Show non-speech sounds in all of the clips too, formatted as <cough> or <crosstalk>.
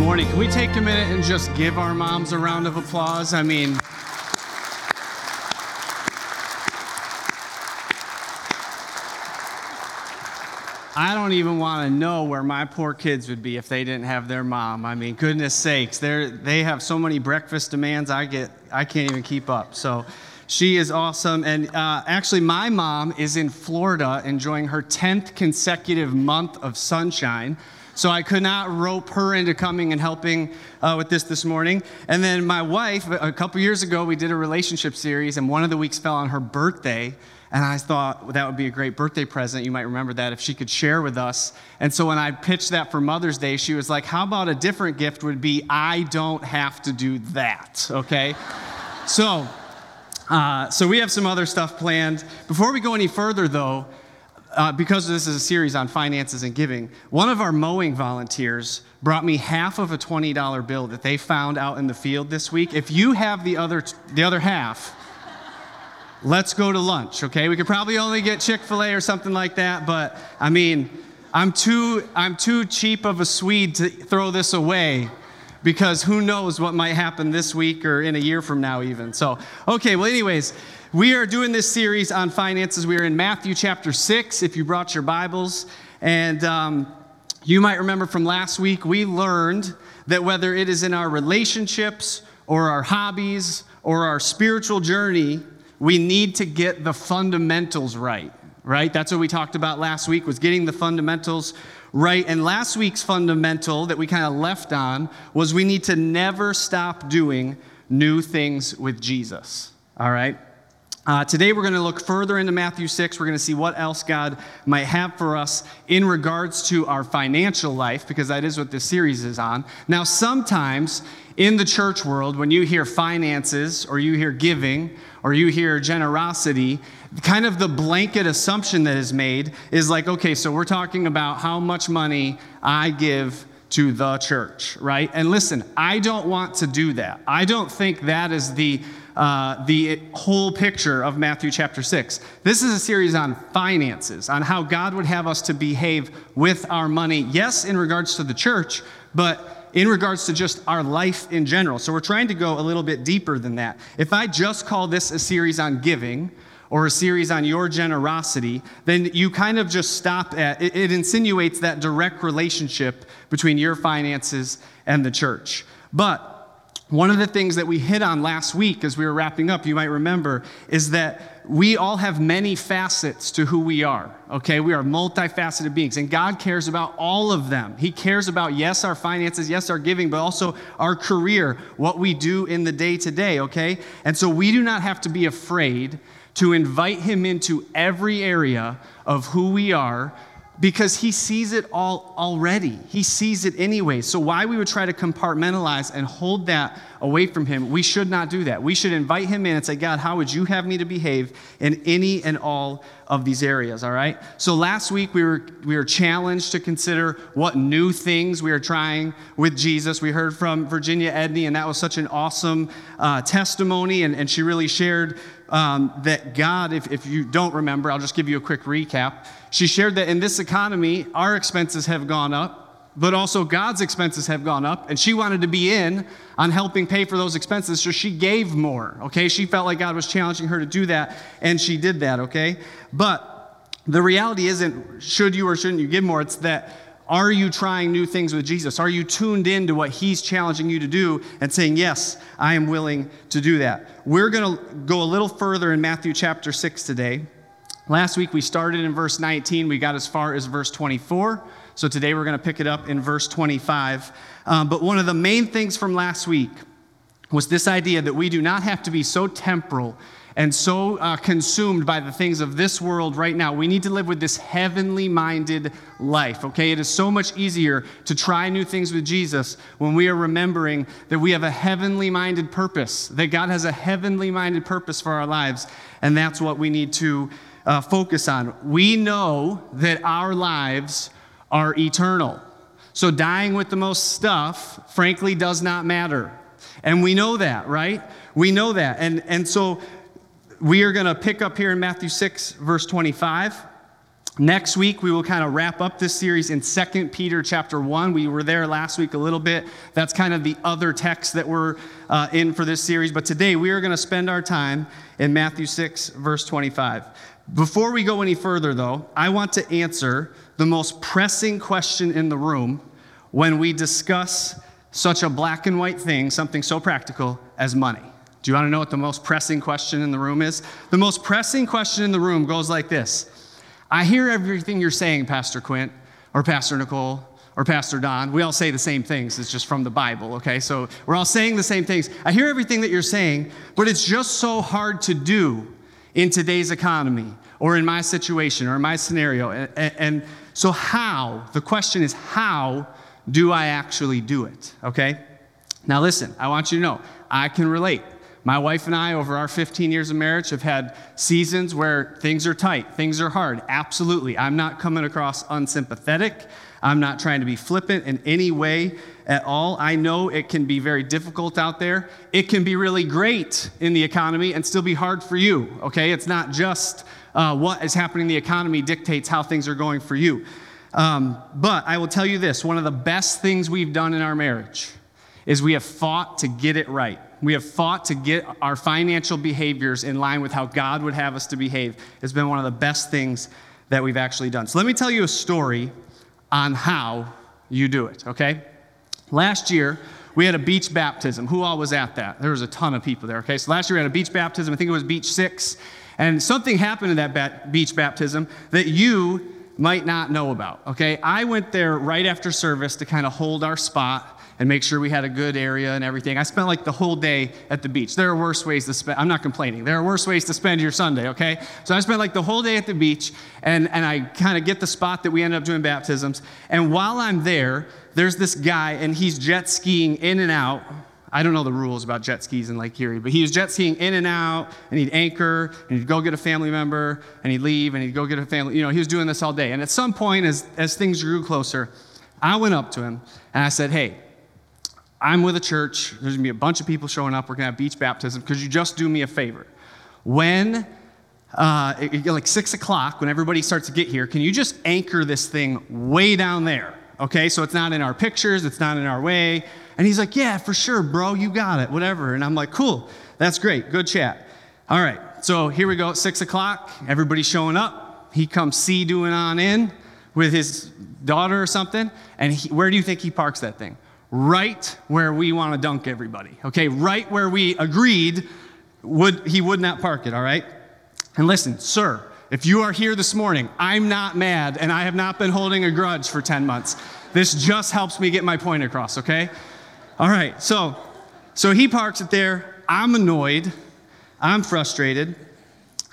morning. Can we take a minute and just give our moms a round of applause? I mean, I don't even want to know where my poor kids would be if they didn't have their mom. I mean, goodness sakes, they they have so many breakfast demands. I get I can't even keep up. So, she is awesome. And uh, actually, my mom is in Florida enjoying her 10th consecutive month of sunshine. So I could not rope her into coming and helping uh, with this this morning. And then my wife, a couple years ago, we did a relationship series, and one of the weeks fell on her birthday. And I thought well, that would be a great birthday present. You might remember that if she could share with us. And so when I pitched that for Mother's Day, she was like, How about a different gift would be, I don't have to do that, okay? <laughs> so, uh, so we have some other stuff planned. Before we go any further, though, uh, because this is a series on finances and giving, one of our mowing volunteers brought me half of a $20 bill that they found out in the field this week. If you have the other, the other half, let's go to lunch, okay? We could probably only get Chick-fil-A or something like that, but I mean, I'm too, I'm too cheap of a Swede to throw this away because who knows what might happen this week or in a year from now even. So, okay, well anyways, we are doing this series on finances. We are in Matthew chapter 6, if you brought your Bibles. And um, you might remember from last week, we learned that whether it is in our relationships or our hobbies or our spiritual journey, we need to get the fundamentals right right that's what we talked about last week was getting the fundamentals right and last week's fundamental that we kind of left on was we need to never stop doing new things with jesus all right uh, today, we're going to look further into Matthew 6. We're going to see what else God might have for us in regards to our financial life, because that is what this series is on. Now, sometimes in the church world, when you hear finances, or you hear giving, or you hear generosity, kind of the blanket assumption that is made is like, okay, so we're talking about how much money I give to the church, right? And listen, I don't want to do that. I don't think that is the uh, the whole picture of Matthew chapter 6. This is a series on finances, on how God would have us to behave with our money. Yes, in regards to the church, but in regards to just our life in general. So we're trying to go a little bit deeper than that. If I just call this a series on giving, or a series on your generosity, then you kind of just stop at it, it insinuates that direct relationship between your finances and the church. But one of the things that we hit on last week as we were wrapping up, you might remember, is that we all have many facets to who we are, okay? We are multifaceted beings, and God cares about all of them. He cares about, yes, our finances, yes, our giving, but also our career, what we do in the day to day, okay? And so we do not have to be afraid to invite Him into every area of who we are because he sees it all already. He sees it anyway. So, why we would try to compartmentalize and hold that away from him, we should not do that. We should invite him in and say, God, how would you have me to behave in any and all of these areas, all right? So, last week we were, we were challenged to consider what new things we are trying with Jesus. We heard from Virginia Edney, and that was such an awesome uh, testimony, and, and she really shared um, that God, if, if you don't remember, I'll just give you a quick recap. She shared that in this economy, our expenses have gone up, but also God's expenses have gone up, and she wanted to be in on helping pay for those expenses, so she gave more, okay? She felt like God was challenging her to do that, and she did that, okay? But the reality isn't should you or shouldn't you give more, it's that are you trying new things with Jesus? Are you tuned in to what He's challenging you to do and saying, Yes, I am willing to do that? We're going to go a little further in Matthew chapter 6 today. Last week we started in verse 19, we got as far as verse 24. So today we're going to pick it up in verse 25. Um, but one of the main things from last week was this idea that we do not have to be so temporal and so uh, consumed by the things of this world right now. We need to live with this heavenly minded life, okay? It is so much easier to try new things with Jesus when we are remembering that we have a heavenly minded purpose, that God has a heavenly minded purpose for our lives, and that's what we need to uh, focus on. We know that our lives are eternal. So dying with the most stuff, frankly, does not matter. And we know that, right? We know that. And, and so we are going to pick up here in Matthew 6, verse 25. Next week, we will kind of wrap up this series in 2 Peter chapter 1. We were there last week a little bit. That's kind of the other text that we're uh, in for this series. But today, we are going to spend our time in Matthew 6, verse 25. Before we go any further, though, I want to answer the most pressing question in the room when we discuss such a black and white thing, something so practical as money. Do you want to know what the most pressing question in the room is? The most pressing question in the room goes like this I hear everything you're saying, Pastor Quint, or Pastor Nicole, or Pastor Don. We all say the same things. It's just from the Bible, okay? So we're all saying the same things. I hear everything that you're saying, but it's just so hard to do in today's economy, or in my situation, or in my scenario. And, and so, how? The question is, how do I actually do it, okay? Now, listen, I want you to know, I can relate. My wife and I, over our 15 years of marriage, have had seasons where things are tight, things are hard. Absolutely. I'm not coming across unsympathetic. I'm not trying to be flippant in any way at all. I know it can be very difficult out there. It can be really great in the economy and still be hard for you, okay? It's not just uh, what is happening in the economy dictates how things are going for you. Um, but I will tell you this one of the best things we've done in our marriage is we have fought to get it right. We have fought to get our financial behaviors in line with how God would have us to behave. It's been one of the best things that we've actually done. So let me tell you a story on how you do it, okay? Last year, we had a beach baptism. Who all was at that? There was a ton of people there, okay? So last year we had a beach baptism. I think it was beach six. And something happened in that beach baptism that you might not know about, okay? I went there right after service to kind of hold our spot and make sure we had a good area and everything. I spent like the whole day at the beach. There are worse ways to spend, I'm not complaining. There are worse ways to spend your Sunday, okay? So I spent like the whole day at the beach and, and I kind of get the spot that we ended up doing baptisms. And while I'm there, there's this guy and he's jet skiing in and out. I don't know the rules about jet skis in Lake Erie, but he was jet skiing in and out, and he'd anchor, and he'd go get a family member, and he'd leave, and he'd go get a family. You know, he was doing this all day. And at some point, as, as things grew closer, I went up to him and I said, Hey, I'm with a church. There's gonna be a bunch of people showing up. We're gonna have beach baptism. Could you just do me a favor? When, uh, like six o'clock, when everybody starts to get here, can you just anchor this thing way down there? Okay, so it's not in our pictures, it's not in our way. And he's like, Yeah, for sure, bro, you got it, whatever. And I'm like, Cool, that's great, good chat. All right, so here we go six o'clock. Everybody's showing up. He comes Sea-Dooing on in with his daughter or something. And he, where do you think he parks that thing? Right where we want to dunk everybody. Okay, right where we agreed would he would not park it, all right? And listen, sir, if you are here this morning, I'm not mad and I have not been holding a grudge for 10 months. This just helps me get my point across, okay? All right. So so he parks it there. I'm annoyed. I'm frustrated.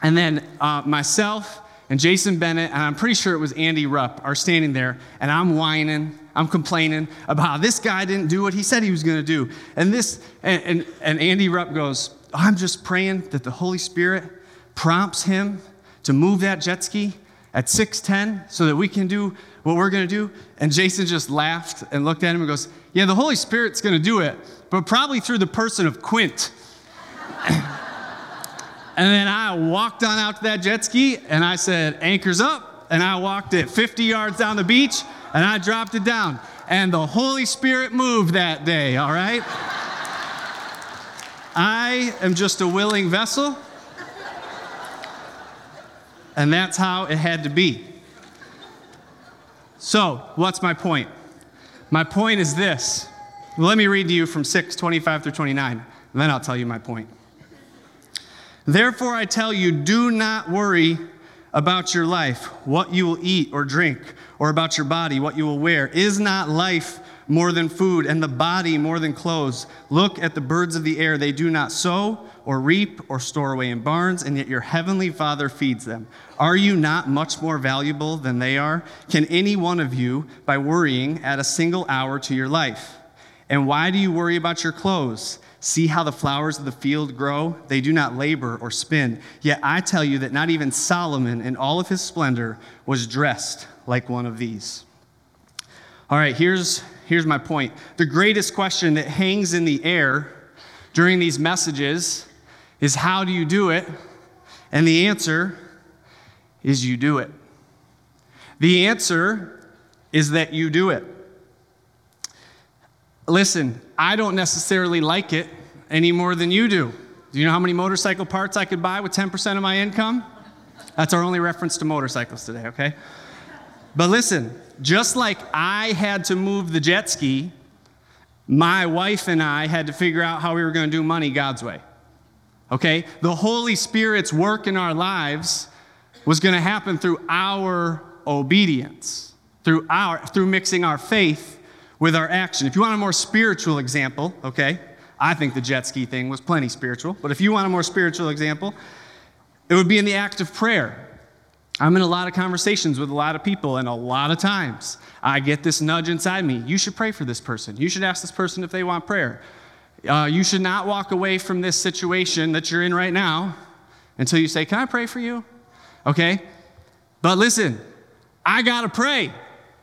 And then uh, myself and Jason Bennett, and I'm pretty sure it was Andy Rupp, are standing there, and I'm whining I'm complaining about how this guy didn't do what he said he was going to do. And this, and, and, and Andy Rupp goes, I'm just praying that the Holy Spirit prompts him to move that jet ski at 610 so that we can do what we're going to do. And Jason just laughed and looked at him and goes, Yeah, the Holy Spirit's going to do it, but probably through the person of Quint. <laughs> and then I walked on out to that jet ski and I said, Anchors up. And I walked it 50 yards down the beach and I dropped it down. And the Holy Spirit moved that day, all right? I am just a willing vessel, and that's how it had to be. So, what's my point? My point is this. Let me read to you from 6 25 through 29, and then I'll tell you my point. Therefore, I tell you, do not worry about your life, what you will eat or drink or about your body, what you will wear. Is not life more than food, and the body more than clothes? Look at the birds of the air. They do not sow or reap or store away in barns, and yet your heavenly Father feeds them. Are you not much more valuable than they are? Can any one of you, by worrying, add a single hour to your life? And why do you worry about your clothes? See how the flowers of the field grow? They do not labor or spin. Yet I tell you that not even Solomon in all of his splendor was dressed like one of these. All right, here's, here's my point. The greatest question that hangs in the air during these messages is how do you do it? And the answer is you do it. The answer is that you do it. Listen, I don't necessarily like it any more than you do. Do you know how many motorcycle parts I could buy with 10% of my income? That's our only reference to motorcycles today, okay? But listen, just like I had to move the jet ski, my wife and I had to figure out how we were going to do money God's way. Okay? The Holy Spirit's work in our lives was going to happen through our obedience, through our through mixing our faith with our action. If you want a more spiritual example, okay? I think the jet ski thing was plenty spiritual, but if you want a more spiritual example, it would be in the act of prayer. I'm in a lot of conversations with a lot of people, and a lot of times I get this nudge inside me. You should pray for this person. You should ask this person if they want prayer. Uh, you should not walk away from this situation that you're in right now until you say, Can I pray for you? Okay? But listen, I got to pray.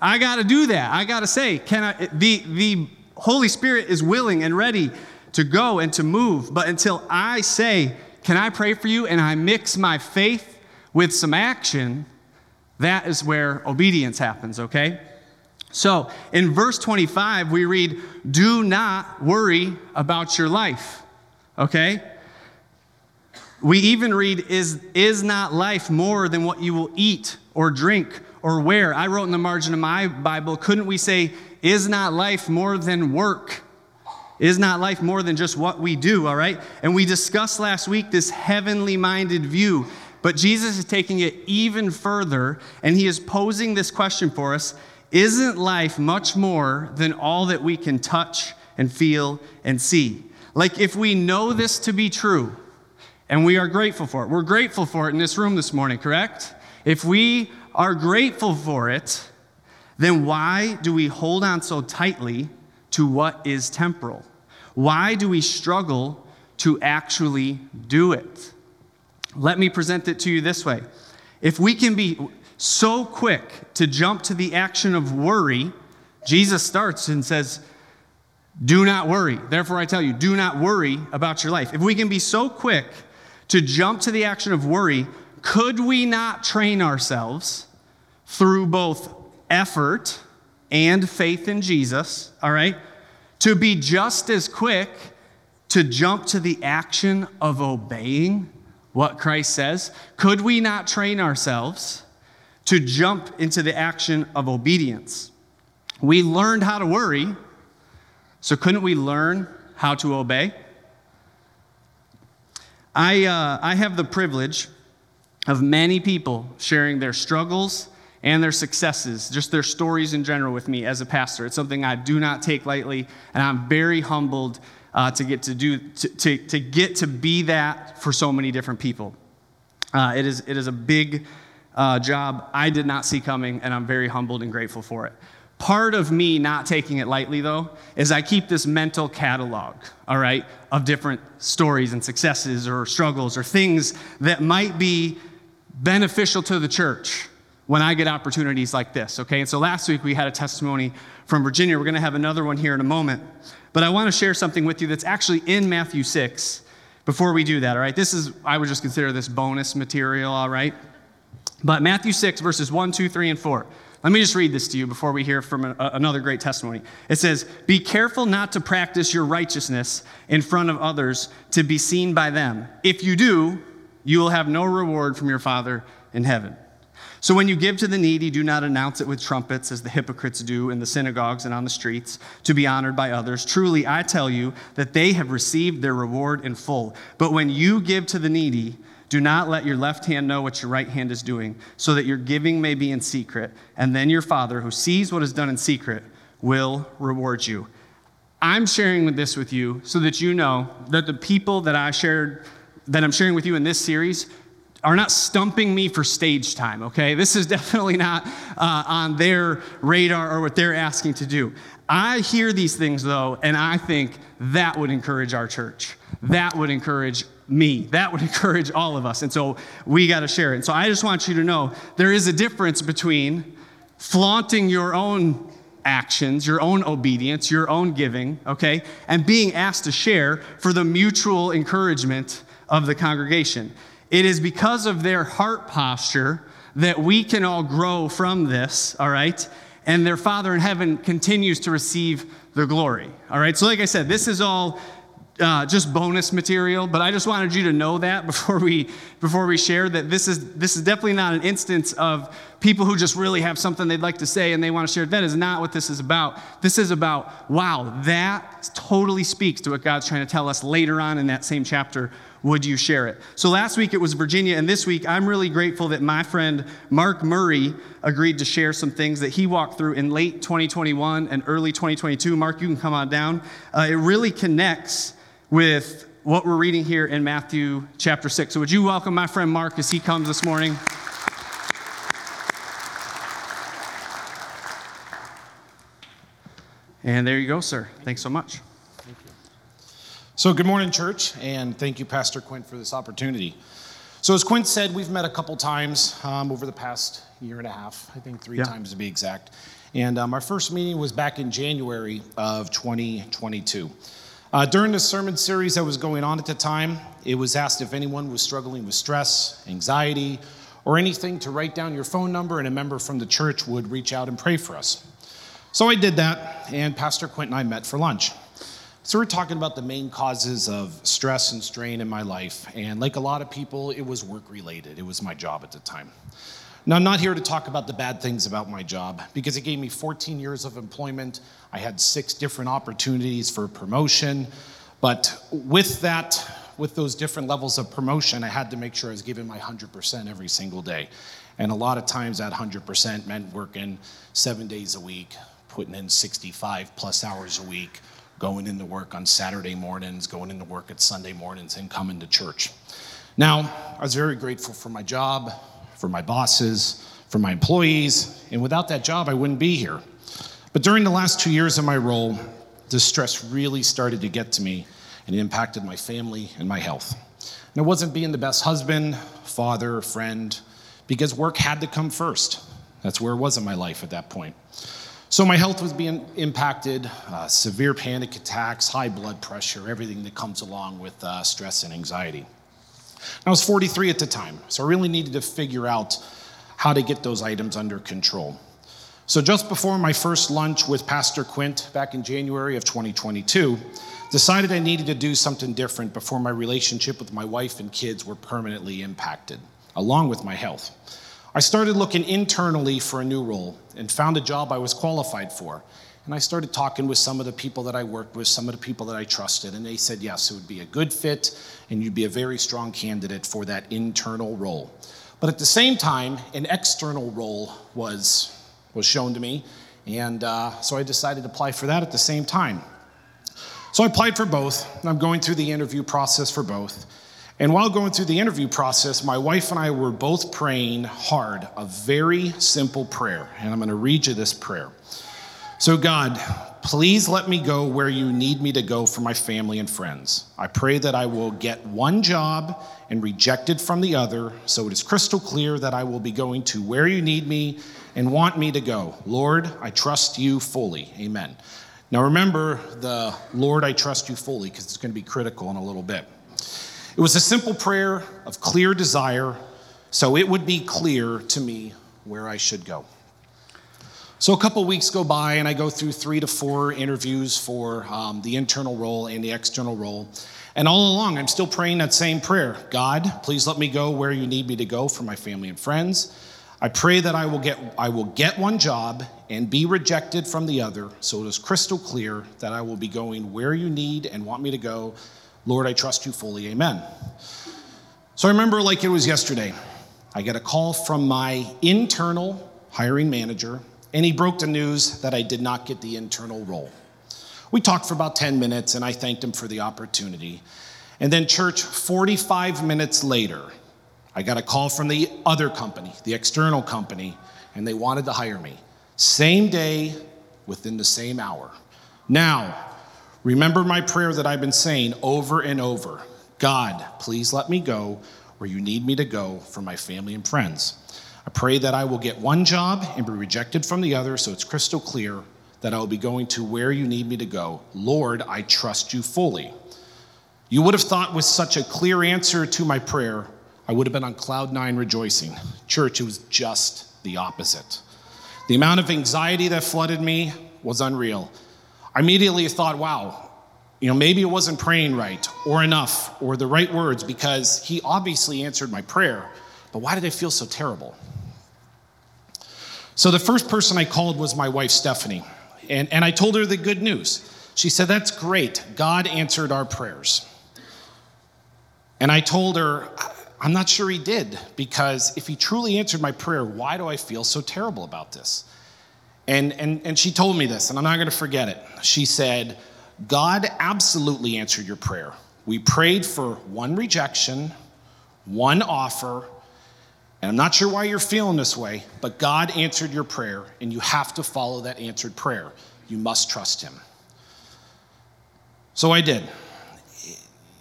I got to do that. I got to say, Can I? The, the Holy Spirit is willing and ready to go and to move. But until I say, Can I pray for you? and I mix my faith with some action, that is where obedience happens, okay? So in verse 25, we read, Do not worry about your life, okay? We even read, Is, is not life more than what you will eat or drink or where. I wrote in the margin of my Bible, couldn't we say, Is not life more than work? Is not life more than just what we do, all right? And we discussed last week this heavenly minded view but Jesus is taking it even further, and he is posing this question for us Isn't life much more than all that we can touch and feel and see? Like, if we know this to be true, and we are grateful for it, we're grateful for it in this room this morning, correct? If we are grateful for it, then why do we hold on so tightly to what is temporal? Why do we struggle to actually do it? Let me present it to you this way. If we can be so quick to jump to the action of worry, Jesus starts and says, Do not worry. Therefore, I tell you, do not worry about your life. If we can be so quick to jump to the action of worry, could we not train ourselves through both effort and faith in Jesus, all right, to be just as quick to jump to the action of obeying what Christ says, could we not train ourselves to jump into the action of obedience? We learned how to worry, so couldn't we learn how to obey? I, uh, I have the privilege of many people sharing their struggles and their successes, just their stories in general with me as a pastor. It's something I do not take lightly, and I'm very humbled uh, to get to do to, to, to, get to be that for so many different people. Uh, it, is, it is a big uh, job I did not see coming, and I'm very humbled and grateful for it. Part of me not taking it lightly, though, is I keep this mental catalog, all right, of different stories and successes or struggles or things that might be beneficial to the church when I get opportunities like this, okay? And so last week we had a testimony from Virginia. We're going to have another one here in a moment. But I want to share something with you that's actually in Matthew 6 before we do that, all right? This is, I would just consider this bonus material, all right? But Matthew 6, verses 1, 2, 3, and 4. Let me just read this to you before we hear from a, another great testimony. It says, Be careful not to practice your righteousness in front of others to be seen by them. If you do, you will have no reward from your Father in heaven. So when you give to the needy, do not announce it with trumpets as the hypocrites do in the synagogues and on the streets to be honored by others. Truly, I tell you that they have received their reward in full. But when you give to the needy, do not let your left hand know what your right hand is doing, so that your giving may be in secret, and then your Father, who sees what is done in secret, will reward you. I'm sharing this with you so that you know that the people that I shared, that I'm sharing with you in this series, are not stumping me for stage time, okay? This is <laughs> definitely not uh, on their radar or what they're asking to do. I hear these things though, and I think that would encourage our church. That would encourage me. That would <laughs> encourage all of us. And so we got to share it. And so I just want you to know there is a difference between flaunting your own actions, your own obedience, your own giving, okay, and being asked to share for the mutual encouragement of the congregation. it is because of their heart posture that we can all grow from this, all right? And their Father in heaven continues to receive the glory, all right? So, like I said, this is all uh, just bonus material, but I just wanted you to know that <laughs> before we before we share that this is this is definitely not an instance of people who just really have something they'd like to say and they want to share. That is not what this is about. This is about wow, that totally speaks to what God's trying to tell us later on in that same chapter. Would you share it? So last week it was Virginia, and this week I'm really grateful that my friend Mark Murray agreed to share some things that he walked through in late 2021 and early 2022. Mark, you can come on down. Uh, it really connects with what we're reading here in Matthew chapter 6. So, would you welcome my friend Mark as he comes this morning? And there you go, sir. Thanks so much. So, good morning, church, and thank you, Pastor Quint, for this opportunity. So, as Quint said, we've met a couple times um, over the past year and a half, I think three yeah. times to be exact. And um, our first meeting was back in January of 2022. Uh, during the sermon series that was going on at the time, it was asked if anyone was struggling with stress, anxiety, or anything to write down your phone number, and a member from the church would reach out and pray for us. So I did that, and Pastor Quint and I met for lunch. So we're talking about the main causes of stress and strain in my life, and like a lot of people, it was work related. It was my job at the time. Now, I'm not here to talk about the bad things about my job because it gave me 14 years of employment. I had six different opportunities for promotion. But with that, with those different levels of promotion, I had to make sure I was giving my 100% every single day. And a lot of times that 100% meant working seven days a week, putting in 65 plus hours a week, going into work on Saturday mornings, going into work at Sunday mornings, and coming to church. Now, I was very grateful for my job for my bosses, for my employees, and without that job, I wouldn't be here. But during the last two years of my role, the stress really started to get to me and it impacted my family and my health. And it wasn't being the best husband, father, friend, because work had to come first. That's where it was in my life at that point. So my health was being impacted, uh, severe panic attacks, high blood pressure, everything that comes along with uh, stress and anxiety. I was 43 at the time, so I really needed to figure out how to get those items under control. So, just before my first lunch with Pastor Quint back in January of 2022, decided I needed to do something different before my relationship with my wife and kids were permanently impacted, along with my health. I started looking internally for a new role and found a job I was qualified for. And I started talking with some of the people that I worked with, some of the people that I trusted, and they said yes, it would be a good fit and you'd be a very strong candidate for that internal role. But at the same time, an external role was, was shown to me, and uh, so I decided to apply for that at the same time. So I applied for both, and I'm going through the interview process for both. And while going through the interview process, my wife and I were both praying hard a very simple prayer. And I'm going to read you this prayer. So, God, please let me go where you need me to go for my family and friends. I pray that I will get one job and rejected from the other, so it is crystal clear that I will be going to where you need me and want me to go. Lord, I trust you fully. Amen. Now, remember the Lord, I trust you fully, because it's going to be critical in a little bit. It was a simple prayer of clear desire, so it would be clear to me where I should go. So a couple weeks go by, and I go through three to four interviews for um, the internal role and the external role. And all along, I'm still praying that same prayer God, please let me go where you need me to go for my family and friends. I pray that I will get, I will get one job and be rejected from the other, so it is crystal clear that I will be going where you need and want me to go. Lord, I trust you fully. Amen. So I remember like it was yesterday. I get a call from my internal hiring manager and he broke the news that I did not get the internal role. We talked for about 10 minutes, and I thanked him for the opportunity. And then, church, 45 minutes later, I got a call from the other company, the external company, and they wanted to hire me. Same day, within the same hour. Now, remember my prayer that I've been saying over and over God, please let me go where you need me to go for my family and friends. I pray that I will get one job and be rejected from the other so it's crystal clear that I will be going to where you need me to go. Lord, I trust you fully. You would have thought, with such a clear answer to my prayer, I would have been on cloud nine rejoicing. Church, it was just the opposite. The amount of anxiety that flooded me was unreal. I immediately thought, wow, you know, maybe it wasn't praying right or enough or the right words because he obviously answered my prayer, but why did I feel so terrible? So the first person I called was my wife, Stephanie, and, and I told her the good news. She said, That's great. God answered our prayers. And I told her, I'm not sure he did, because if he truly answered my prayer, why do I feel so terrible about this? And, and, and she told me this, and I'm not going to forget it. She said, God absolutely answered your prayer. We prayed for one rejection, one offer, and I'm not sure why you're feeling this way, but God answered your prayer, and you have to follow that answered prayer. You must trust Him. So I did.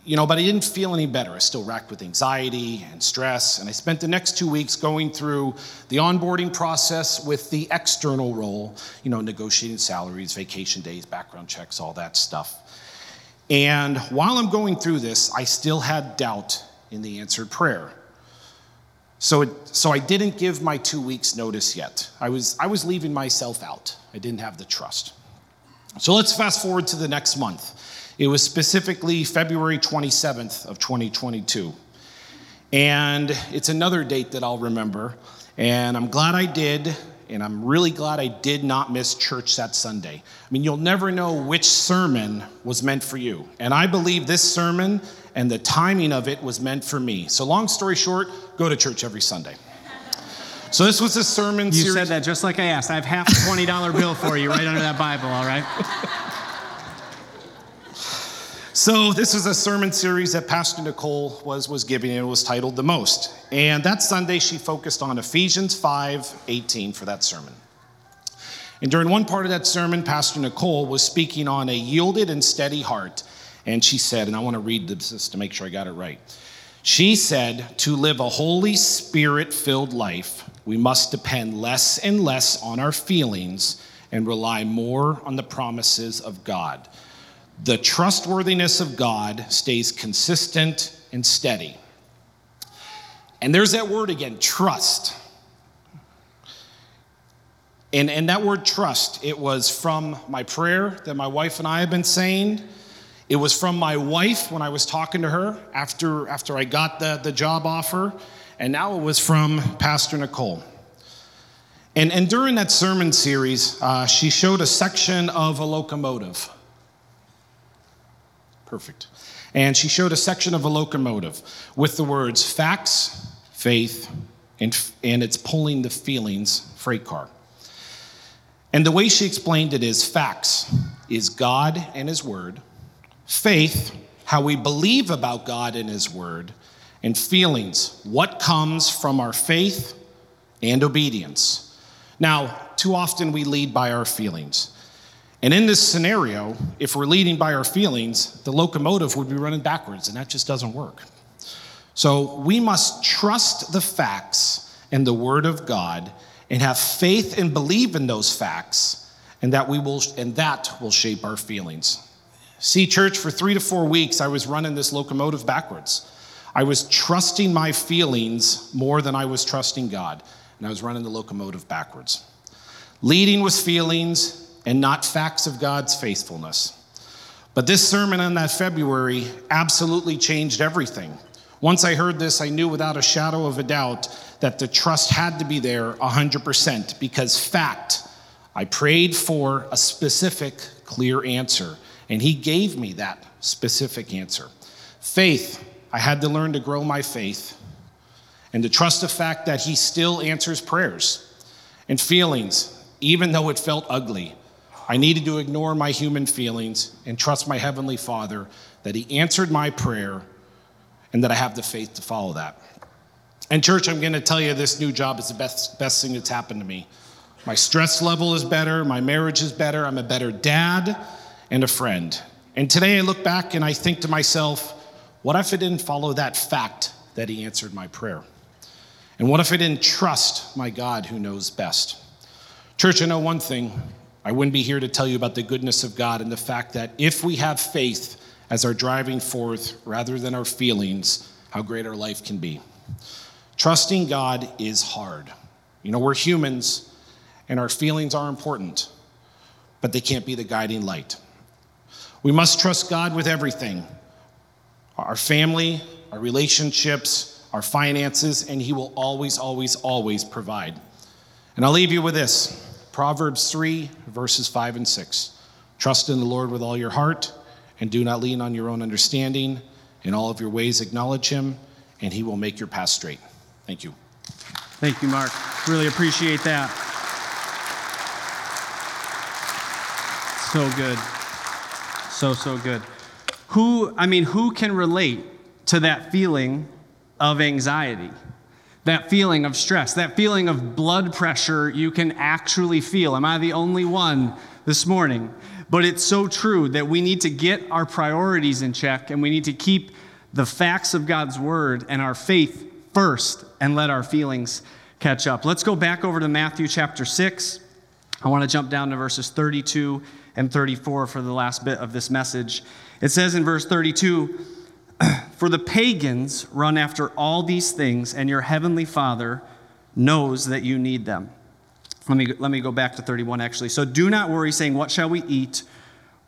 You know, but I didn't feel any better. I still racked with anxiety and stress, and I spent the next two weeks going through the onboarding process with the external role, you know, negotiating salaries, vacation days, background checks, all that stuff. And while I'm going through this, I still had doubt in the answered prayer. So, it, so I didn't give my two weeks notice yet. I was, I was leaving myself out. I didn't have the trust. So let's fast forward to the next month. It was specifically February 27th of 2022. And it's another date that I'll remember. And I'm glad I did. And I'm really glad I did not miss church that Sunday. I mean, you'll never know which sermon was meant for you. And I believe this sermon and the timing of it was meant for me. So, long story short, go to church every Sunday. So, this was a sermon You series. said that just like I asked. I have half a $20 bill for you right under that Bible, all right? So this is a sermon series that Pastor Nicole was, was giving, and it was titled The Most. And that Sunday, she focused on Ephesians 5 18 for that sermon. And during one part of that sermon, Pastor Nicole was speaking on a yielded and steady heart. And she said, and I want to read this to make sure I got it right. She said, to live a Holy Spirit filled life, we must depend less and less on our feelings and rely more on the promises of God the trustworthiness of God stays consistent and steady. And there's that word again trust. And, and that word trust, it was from my prayer that my wife and I have been saying. It was from my wife when I was talking to her after, after I got the, the job offer. And now it was from Pastor Nicole. And, and during that sermon series, uh, she showed a section of a locomotive. Perfect. And she showed a section of a locomotive with the words facts, faith, and, and it's pulling the feelings freight car. And the way she explained it is facts is God and His Word, faith, how we believe about God and His Word, and feelings, what comes from our faith and obedience. Now, too often we lead by our feelings. And in this scenario, if we're leading by our feelings, the locomotive would be running backwards, and that just doesn't work. So we must trust the facts and the Word of God and have faith and believe in those facts, and that we will and that will shape our feelings. See, church, for three to four weeks, I was running this locomotive backwards. I was trusting my feelings more than I was trusting God, and I was running the locomotive backwards. Leading with feelings and not facts of God's faithfulness. But this sermon on that February absolutely changed everything. Once I heard this, I knew without a shadow of a doubt that the trust had to be there 100% because fact, I prayed for a specific, clear answer, and He gave me that specific answer. Faith, I had to learn to grow my faith and to trust the fact that He still answers prayers. And feelings, even though it felt ugly, I needed to ignore my human feelings and trust my Heavenly Father that He answered my prayer and that I have the faith to follow that. And, church, I'm going to tell you this new job is the best, best thing that's happened to me. My stress level is better, my marriage is better, I'm a better dad and a friend. And today I look back and I think to myself, what if I didn't follow that fact that He answered my prayer? And what if I didn't trust my God who knows best? Church, I know one thing. I wouldn't be here to tell you about the goodness of God and the fact that if we have faith as our driving force rather than our feelings, how great our life can be. Trusting God is hard. You know, we're humans and our feelings are important, but they can't be the guiding light. We must trust God with everything our family, our relationships, our finances, and He will always, always, always provide. And I'll leave you with this Proverbs 3, verses 5 and 6. Trust in the Lord with all your heart, and do not lean on your own understanding. In all of your ways, acknowledge Him, and He will make your path straight. Thank you. Thank you, Mark. Really appreciate that. So good. So, so good. Who, I mean, who can relate to that feeling of anxiety? That feeling of stress, that feeling of blood pressure you can actually feel. Am I the only one this morning? But it's so true that we need to get our priorities in check and we need to keep the facts of God's word and our faith first and let our feelings catch up. Let's go back over to Matthew chapter 6. I want to jump down to verses 32 and 34 for the last bit of this message. It says in verse 32 For the pagans run after all these things, and your heavenly Father knows that you need them. Let me, let me go back to 31 actually. So do not worry, saying, What shall we eat?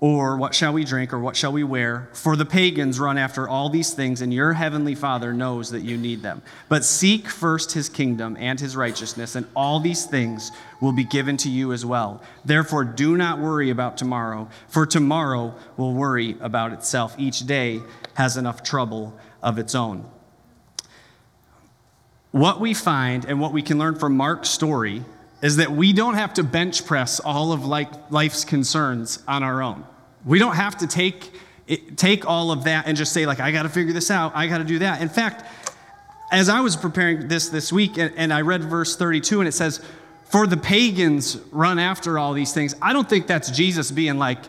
Or what shall we drink? Or what shall we wear? For the pagans run after all these things, and your heavenly Father knows that you need them. But seek first his kingdom and his righteousness, and all these things will be given to you as well. Therefore, do not worry about tomorrow, for tomorrow will worry about itself. Each day has enough trouble of its own. What we find and what we can learn from Mark's story is that we don't have to bench press all of life's concerns on our own. We don't have to take, take all of that and just say, like, I got to figure this out, I got to do that. In fact, as I was preparing this this week and, and I read verse 32 and it says, For the pagans run after all these things, I don't think that's Jesus being like,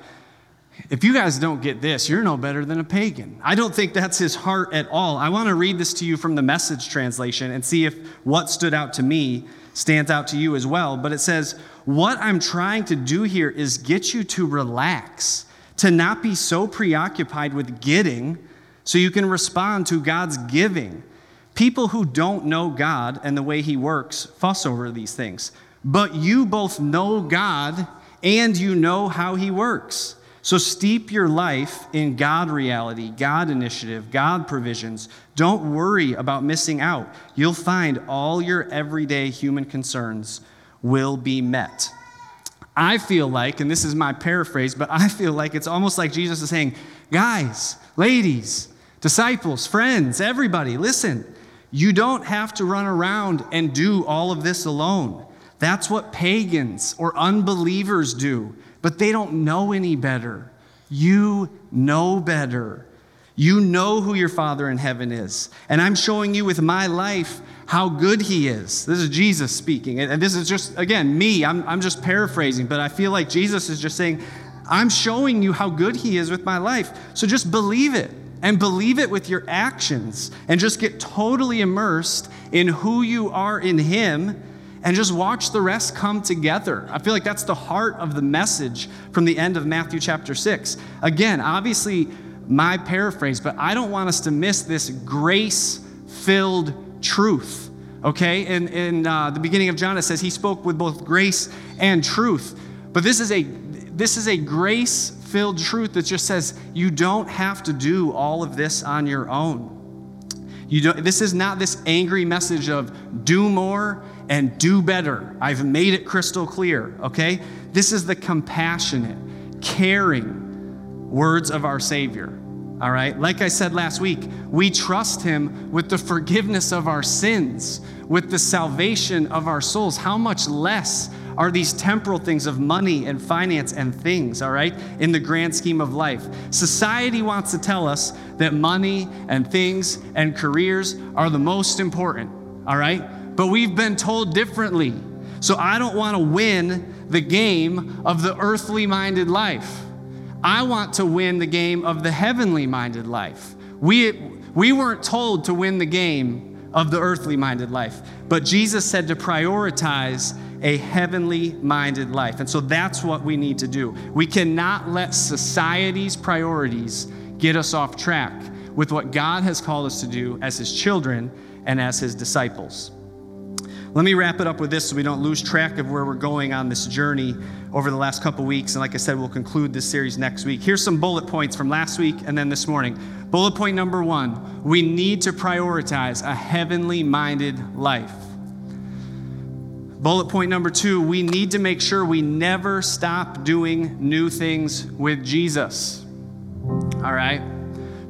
if you guys don't get this, you're no better than a pagan. I don't think that's his heart at all. I want to read this to you from the message translation and see if what stood out to me stands out to you as well. But it says, What I'm trying to do here is get you to relax, to not be so preoccupied with getting so you can respond to God's giving. People who don't know God and the way He works fuss over these things. But you both know God and you know how He works. So steep your life in God reality, God initiative, God provisions. Don't worry about missing out. You'll find all your everyday human concerns will be met. I feel like, and this is my paraphrase, but I feel like it's almost like Jesus is saying, guys, ladies, disciples, friends, everybody, listen, you don't have to run around and do all of this alone. That's what pagans or unbelievers do but they don't know any better. You know better. You know who your Father in heaven is. And I'm showing you with my life how good He is. This is Jesus speaking. And this is just, again, me. I'm, I'm just paraphrasing, but I feel like Jesus is just saying, I'm showing you how good He is with my life. So just believe it and believe it with your actions and just get totally immersed in who you are in Him and just watch the rest come together. I feel like that's the heart of the message from the end of Matthew chapter 6. Again, obviously, my paraphrase, but I don't want us to miss this grace filled truth. Okay? In, in uh, the beginning of John, it says he spoke with both grace and truth. But this is a this is a grace filled truth that just says you don't have to do all of this on your own. You don't, this is not this angry message of do more and do better. I've made it crystal clear, okay? This is the compassionate, caring words of our Savior, all right? Like I said last week, we trust Him with the forgiveness of our sins, with the salvation of our souls. How much less are these temporal things of money and finance and things, all right, in the grand scheme of life? Society wants to tell us that money and things and careers are the most important, all right? But we've been told differently. So I don't want to win the game of the earthly minded life. I want to win the game of the heavenly minded life. We, we weren't told to win the game of the earthly minded life, but Jesus said to prioritize a heavenly minded life. And so that's what we need to do. We cannot let society's priorities get us off track with what God has called us to do as His children and as his disciples. Let me wrap it up with this so we don't lose track of where we're going on this journey over the last couple weeks. And like I said, we'll conclude this series next week. Here's some bullet points from last week and then this morning. Bullet point number one we need to prioritize a heavenly minded life. Bullet point number two we need to make sure we never stop doing new things with Jesus. All right?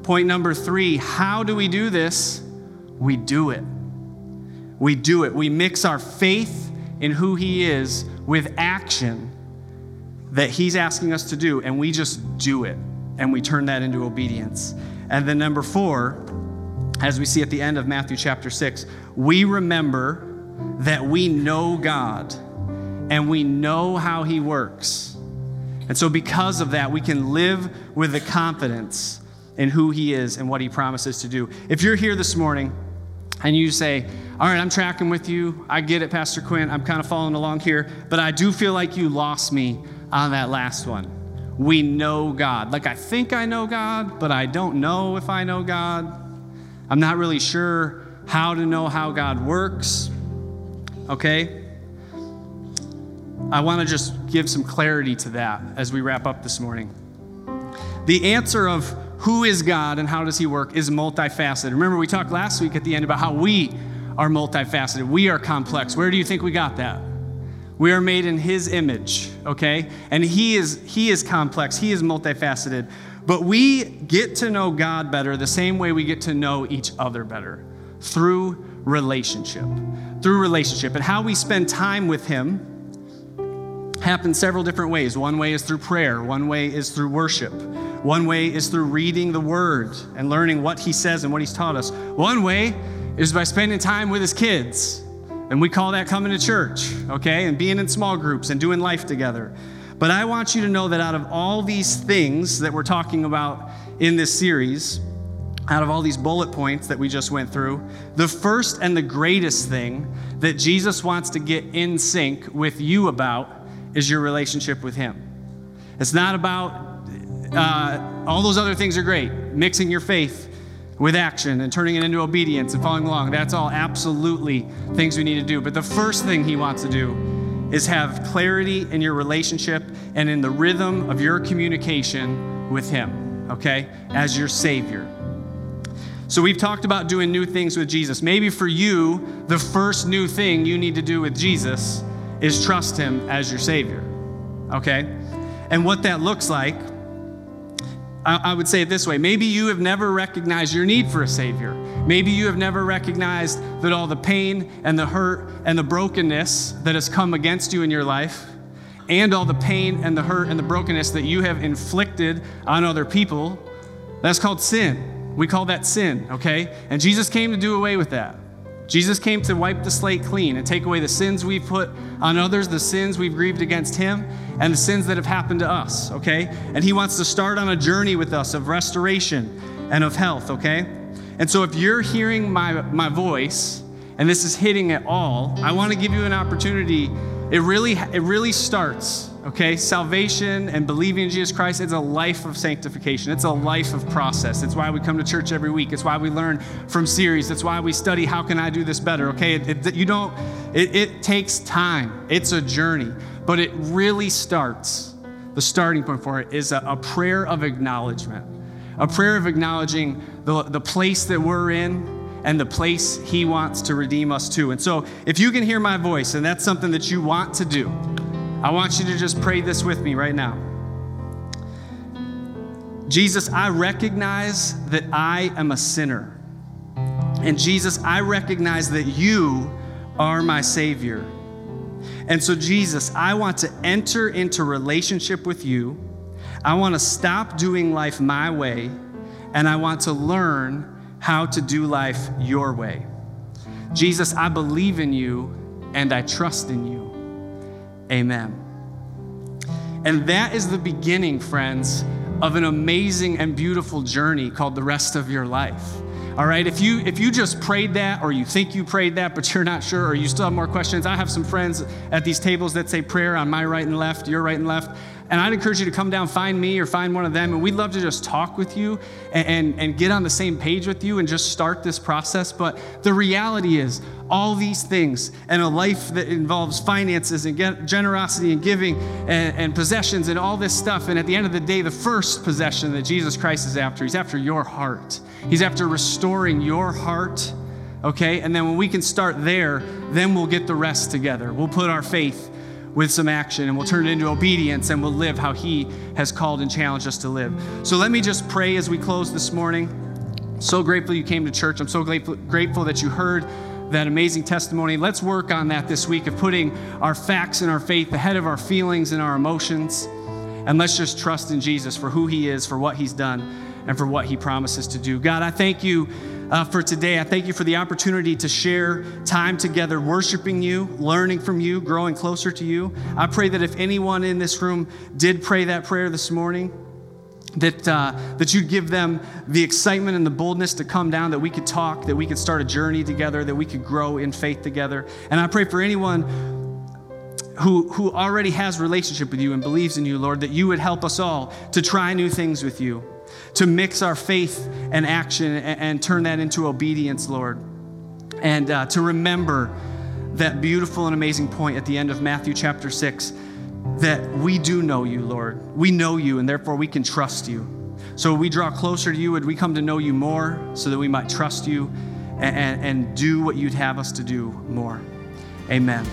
Point number three how do we do this? We do it. We do it. We mix our faith in who He is with action that He's asking us to do, and we just do it. And we turn that into obedience. And then, number four, as we see at the end of Matthew chapter 6, we remember that we know God and we know how He works. And so, because of that, we can live with the confidence in who He is and what He promises to do. If you're here this morning and you say, All right, I'm tracking with you, I get it, Pastor Quinn, I'm kind of following along here, but I do feel like you lost me on that last one. We know God. Like, I think I know God, but I don't know if I know God. I'm not really sure how to know how God works. Okay? I want to just give some clarity to that as we wrap up this morning. The answer of who is God and how does he work is multifaceted. Remember, we talked last week at the end about how we are multifaceted, we are complex. Where do you think we got that? We are made in his image, okay? And he is he is complex, he is multifaceted. But we get to know God better the same way we get to know each other better through relationship. Through relationship. And how we spend time with him happens several different ways. One way is through prayer, one way is through worship. One way is through reading the word and learning what he says and what he's taught us. One way is by spending time with his kids and we call that coming to church, okay? And being in small groups and doing life together. But I want you to know that out of all these things that we're talking about in this series, out of all these bullet points that we just went through, the first and the greatest thing that Jesus wants to get in sync with you about is your relationship with Him. It's not about uh, all those other things are great, mixing your faith with action and turning it into obedience and following along. That's all absolutely things we need to do. But the first thing he wants to do is have clarity in your relationship and in the rhythm of your communication with him, okay, as your Savior. So we've talked about doing new things with Jesus. Maybe for you, the first new thing you need to do with Jesus is trust him as your Savior, okay? And what that looks like I, would say it this way maybe you have never recognized your need for a Savior. Maybe you have never recognized that all the pain and the hurt and the brokenness that has come against you in your life, and all the pain and the hurt and the brokenness that you have inflicted on other people, that's called sin. We call that sin, okay? And Jesus came to do away with that. Jesus came to wipe the slate clean and take away the sins we've put on others, the sins we've grieved against Him, and the sins that have happened to us, okay? And He wants to start on a journey with us of restoration and of health, okay? And so if you're hearing my, my voice and this is hitting at all, I want to give you an opportunity. It really, it really starts Okay, salvation and believing in Jesus Christ, it's a life of sanctification. It's a life of process. It's why we come to church every week. It's why we learn from series. It's why we study how can I do this better. Okay, it, it, you don't, it, it takes time. It's a journey, but it really starts. The starting point for it is a, a prayer of acknowledgement, a prayer of acknowledging the, the place that we're in and the place He wants to redeem us to. And so, if you can hear my voice and that's something that you want to do, I want you to just pray this with me right now. Jesus, I recognize that I am a sinner. And Jesus, I recognize that you are my Savior. And so, Jesus, I want to enter into relationship with you. I want to stop doing life my way, and I want to learn how to do life your way. Jesus, I believe in you and I trust in you. Amen. And that is the beginning, friends, of an amazing and beautiful journey called the rest of your life. All right, if you if you just prayed that or you think you prayed that but you're not sure or you still have more questions, I have some friends at these tables that say prayer on my right and left, your right and left. And I'd encourage you to come down, find me or find one of them, and we'd love to just talk with you and, and, and get on the same page with you and just start this process. But the reality is, all these things and a life that involves finances and generosity and giving and, and, possessions and all this stuff. And at the end of the day, the first possession that Jesus Christ is after, he's after your heart. He's after restoring your heart, okay? And then when we can start there, then we'll get the rest together. We'll put our faith with some action and we'll turn it into obedience and we'll live how He has called and challenged us to live. So let me just pray as we close this morning. So grateful you came to church. I'm so grateful, that you heard that amazing testimony. Let's work on that this week of putting our facts and our faith ahead of our feelings and our emotions. And let's just trust in Jesus for who He is, for what He's done, and for what He promises to do. God, I thank you uh, for today. I thank you for the opportunity to share time together, worshiping you, learning from you, growing closer to you. I pray that if anyone in this room did pray that prayer this morning, that, uh, that you'd give them the excitement and the boldness to come down, that we could talk, that we could start a journey together, that we could grow in faith together. And I pray for anyone who, who already has relationship with you and believes in you, Lord, that you would help us all to try new things with you to mix our faith and action and, and turn that into obedience, Lord. And uh, to remember that beautiful and amazing point at the end of Matthew chapter 6 that we do know you, Lord. We know you, and therefore we can trust you. So we draw closer to you and we come to know you more so that we might trust you and, and, and do what you'd have us to do more. Amen.